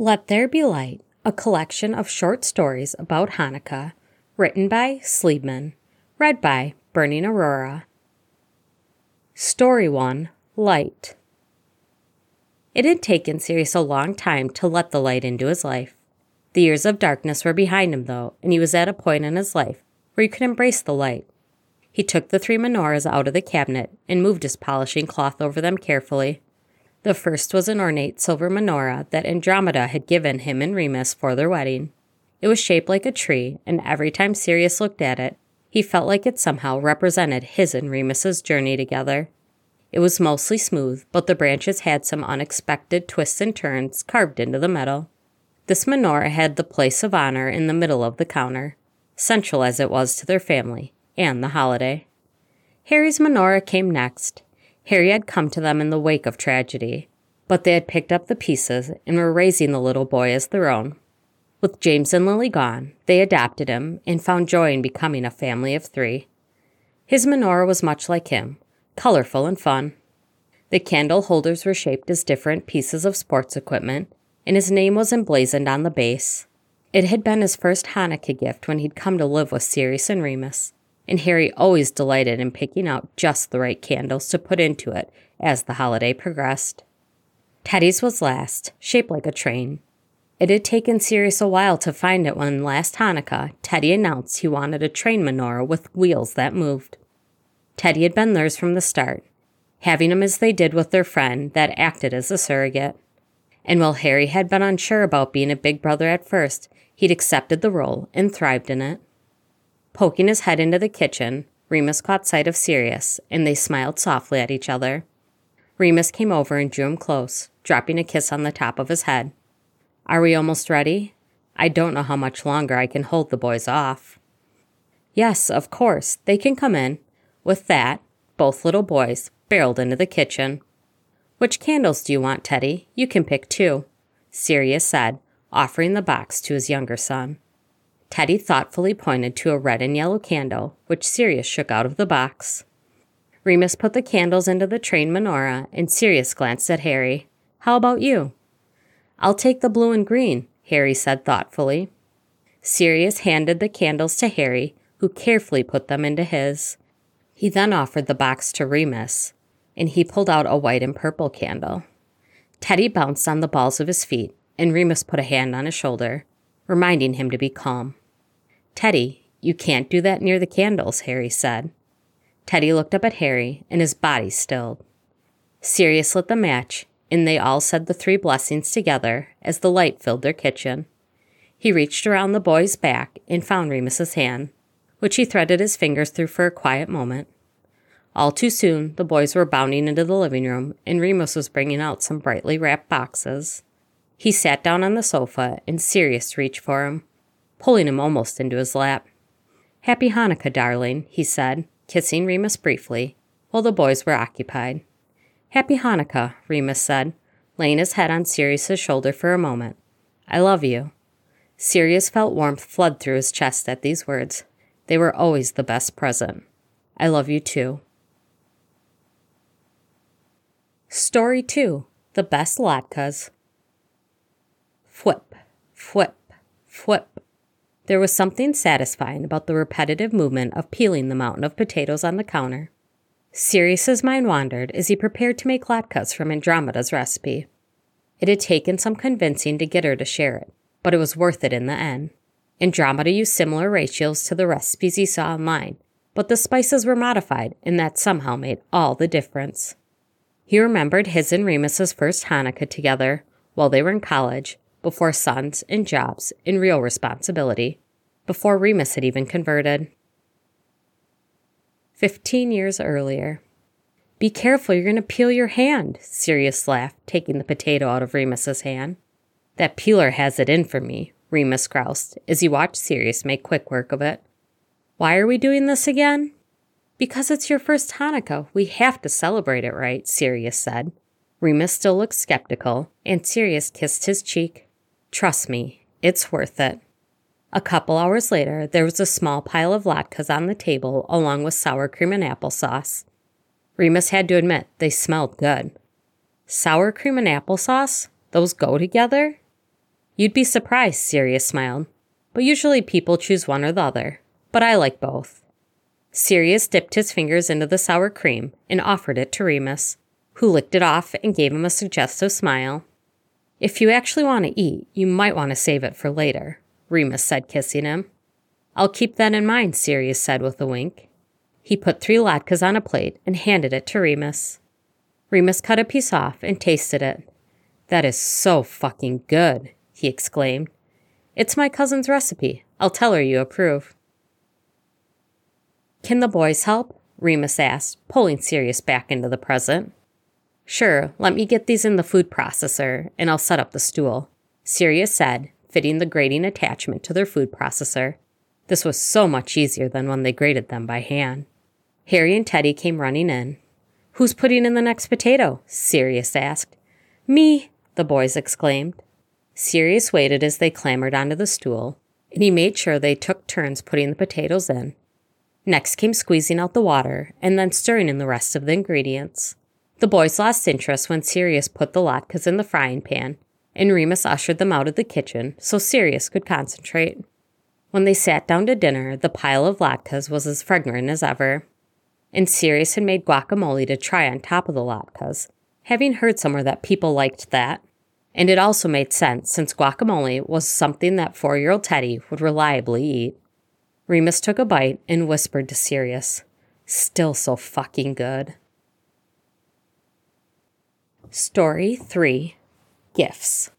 Let There Be Light, a collection of short stories about Hanukkah, written by Sliebman, read by Burning Aurora. Story 1 Light. It had taken Sirius a long time to let the light into his life. The years of darkness were behind him, though, and he was at a point in his life where he could embrace the light. He took the three menorahs out of the cabinet and moved his polishing cloth over them carefully. The first was an ornate silver menorah that Andromeda had given him and Remus for their wedding. It was shaped like a tree, and every time Sirius looked at it, he felt like it somehow represented his and Remus's journey together. It was mostly smooth, but the branches had some unexpected twists and turns carved into the metal. This menorah had the place of honor in the middle of the counter, central as it was to their family and the holiday. Harry's menorah came next. Harry had come to them in the wake of tragedy, but they had picked up the pieces and were raising the little boy as their own. With James and Lily gone, they adopted him and found joy in becoming a family of three. His menorah was much like him, colorful and fun. The candle holders were shaped as different pieces of sports equipment, and his name was emblazoned on the base. It had been his first Hanukkah gift when he'd come to live with Sirius and Remus and Harry always delighted in picking out just the right candles to put into it as the holiday progressed. Teddy's was last, shaped like a train. It had taken Sirius a while to find it when last Hanukkah Teddy announced he wanted a train menorah with wheels that moved. Teddy had been theirs from the start, having him as they did with their friend that acted as a surrogate. And while Harry had been unsure about being a big brother at first, he'd accepted the role and thrived in it. Poking his head into the kitchen, Remus caught sight of Sirius, and they smiled softly at each other. Remus came over and drew him close, dropping a kiss on the top of his head. Are we almost ready? I don't know how much longer I can hold the boys off. Yes, of course, they can come in. With that, both little boys barreled into the kitchen. Which candles do you want, Teddy? You can pick two, Sirius said, offering the box to his younger son. Teddy thoughtfully pointed to a red and yellow candle, which Sirius shook out of the box. Remus put the candles into the train menorah, and Sirius glanced at Harry. How about you? I'll take the blue and green, Harry said thoughtfully. Sirius handed the candles to Harry, who carefully put them into his. He then offered the box to Remus, and he pulled out a white and purple candle. Teddy bounced on the balls of his feet, and Remus put a hand on his shoulder, reminding him to be calm. Teddy, you can't do that near the candles, Harry said. Teddy looked up at Harry, and his body stilled. Sirius lit the match, and they all said the three blessings together as the light filled their kitchen. He reached around the boy's back and found Remus's hand, which he threaded his fingers through for a quiet moment. All too soon, the boys were bounding into the living room, and Remus was bringing out some brightly wrapped boxes. He sat down on the sofa, and Sirius reached for him pulling him almost into his lap. Happy Hanukkah, darling, he said, kissing Remus briefly, while the boys were occupied. Happy Hanukkah, Remus said, laying his head on Sirius's shoulder for a moment. I love you. Sirius felt warmth flood through his chest at these words. They were always the best present. I love you too. Story 2 The Best Latkes. Fwip, fwip, fwip. There was something satisfying about the repetitive movement of peeling the mountain of potatoes on the counter. Sirius's mind wandered as he prepared to make latkes from Andromeda's recipe. It had taken some convincing to get her to share it, but it was worth it in the end. Andromeda used similar ratios to the recipes he saw online, but the spices were modified, and that somehow made all the difference. He remembered his and Remus's first Hanukkah together while they were in college before sons and jobs and real responsibility, before Remus had even converted. Fifteen years earlier. Be careful, you're going to peel your hand, Sirius laughed, taking the potato out of Remus's hand. That peeler has it in for me, Remus groused as he watched Sirius make quick work of it. Why are we doing this again? Because it's your first Hanukkah. We have to celebrate it right, Sirius said. Remus still looked skeptical, and Sirius kissed his cheek. Trust me, it's worth it. A couple hours later, there was a small pile of latkes on the table along with sour cream and applesauce. Remus had to admit they smelled good. Sour cream and applesauce? Those go together? You'd be surprised, Sirius smiled. But usually people choose one or the other. But I like both. Sirius dipped his fingers into the sour cream and offered it to Remus, who licked it off and gave him a suggestive smile. If you actually want to eat, you might want to save it for later, Remus said, kissing him. I'll keep that in mind, Sirius said with a wink. He put three latkes on a plate and handed it to Remus. Remus cut a piece off and tasted it. That is so fucking good, he exclaimed. It's my cousin's recipe. I'll tell her you approve. Can the boys help? Remus asked, pulling Sirius back into the present. Sure, let me get these in the food processor, and I'll set up the stool, Sirius said, fitting the grating attachment to their food processor. This was so much easier than when they grated them by hand. Harry and Teddy came running in. Who's putting in the next potato? Sirius asked. Me, the boys exclaimed. Sirius waited as they clambered onto the stool, and he made sure they took turns putting the potatoes in. Next came squeezing out the water and then stirring in the rest of the ingredients. The boys lost interest when Sirius put the latkes in the frying pan, and Remus ushered them out of the kitchen so Sirius could concentrate. When they sat down to dinner, the pile of latkes was as fragrant as ever, and Sirius had made guacamole to try on top of the latkes, having heard somewhere that people liked that. And it also made sense since guacamole was something that four year old Teddy would reliably eat. Remus took a bite and whispered to Sirius, Still so fucking good. Story 3 Gifts.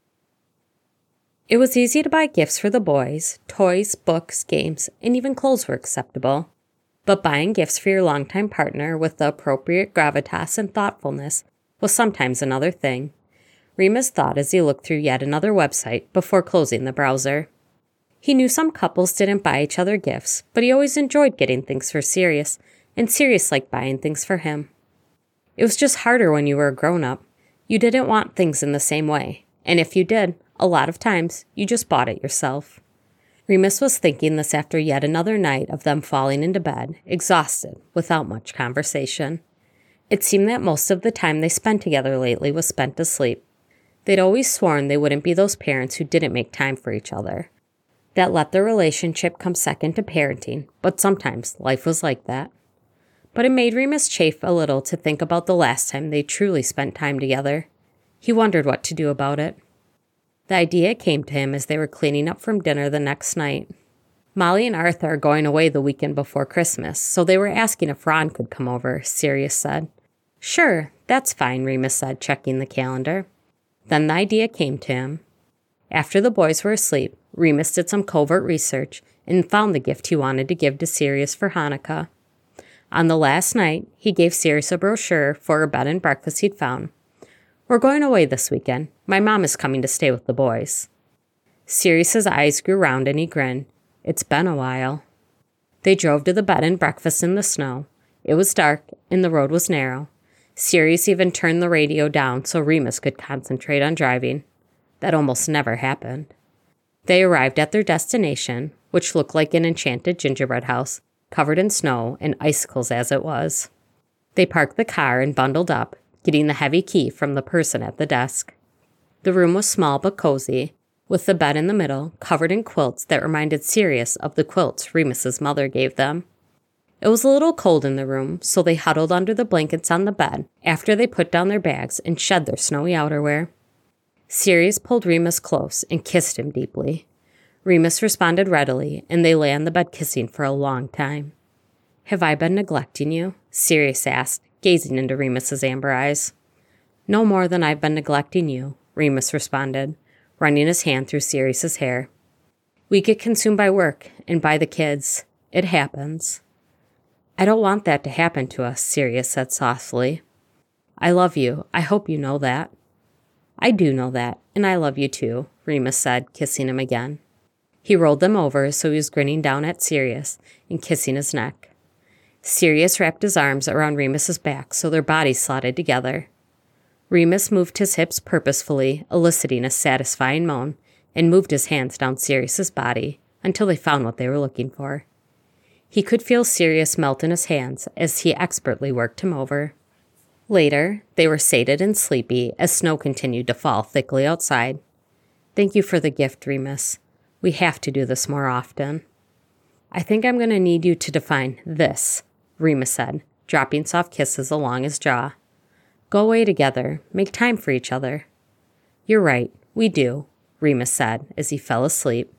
It was easy to buy gifts for the boys. Toys, books, games, and even clothes were acceptable. But buying gifts for your longtime partner with the appropriate gravitas and thoughtfulness was sometimes another thing. Remus thought as he looked through yet another website before closing the browser. He knew some couples didn't buy each other gifts, but he always enjoyed getting things for Sirius, and Sirius liked buying things for him. It was just harder when you were a grown up. You didn't want things in the same way, and if you did, a lot of times you just bought it yourself. Remus was thinking this after yet another night of them falling into bed, exhausted, without much conversation. It seemed that most of the time they spent together lately was spent asleep. They'd always sworn they wouldn't be those parents who didn't make time for each other. That let their relationship come second to parenting, but sometimes life was like that but it made Remus chafe a little to think about the last time they truly spent time together. He wondered what to do about it. The idea came to him as they were cleaning up from dinner the next night. Molly and Arthur are going away the weekend before Christmas, so they were asking if Ron could come over, Sirius said. Sure, that's fine, Remus said, checking the calendar. Then the idea came to him. After the boys were asleep, Remus did some covert research and found the gift he wanted to give to Sirius for Hanukkah. On the last night, he gave Sirius a brochure for a bed and breakfast he'd found. We're going away this weekend. My mom is coming to stay with the boys. Sirius's eyes grew round and he grinned. It's been a while. They drove to the bed and breakfast in the snow. It was dark and the road was narrow. Sirius even turned the radio down so Remus could concentrate on driving. That almost never happened. They arrived at their destination, which looked like an enchanted gingerbread house, covered in snow and icicles as it was. They parked the car and bundled up, getting the heavy key from the person at the desk. The room was small but cozy, with the bed in the middle, covered in quilts that reminded Sirius of the quilts Remus's mother gave them. It was a little cold in the room, so they huddled under the blankets on the bed after they put down their bags and shed their snowy outerwear. Sirius pulled Remus close and kissed him deeply. Remus responded readily, and they lay on the bed kissing for a long time. Have I been neglecting you? Sirius asked, gazing into Remus's amber eyes. No more than I've been neglecting you, Remus responded, running his hand through Sirius's hair. We get consumed by work and by the kids. It happens. I don't want that to happen to us, Sirius said softly. I love you. I hope you know that. I do know that, and I love you too, Remus said, kissing him again. He rolled them over so he was grinning down at Sirius and kissing his neck. Sirius wrapped his arms around Remus's back so their bodies slotted together. Remus moved his hips purposefully, eliciting a satisfying moan, and moved his hands down Sirius's body until they found what they were looking for. He could feel Sirius melt in his hands as he expertly worked him over. Later, they were sated and sleepy as snow continued to fall thickly outside. Thank you for the gift, Remus. We have to do this more often. I think I'm going to need you to define this, Remus said, dropping soft kisses along his jaw. Go away together. Make time for each other. You're right. We do, Remus said as he fell asleep.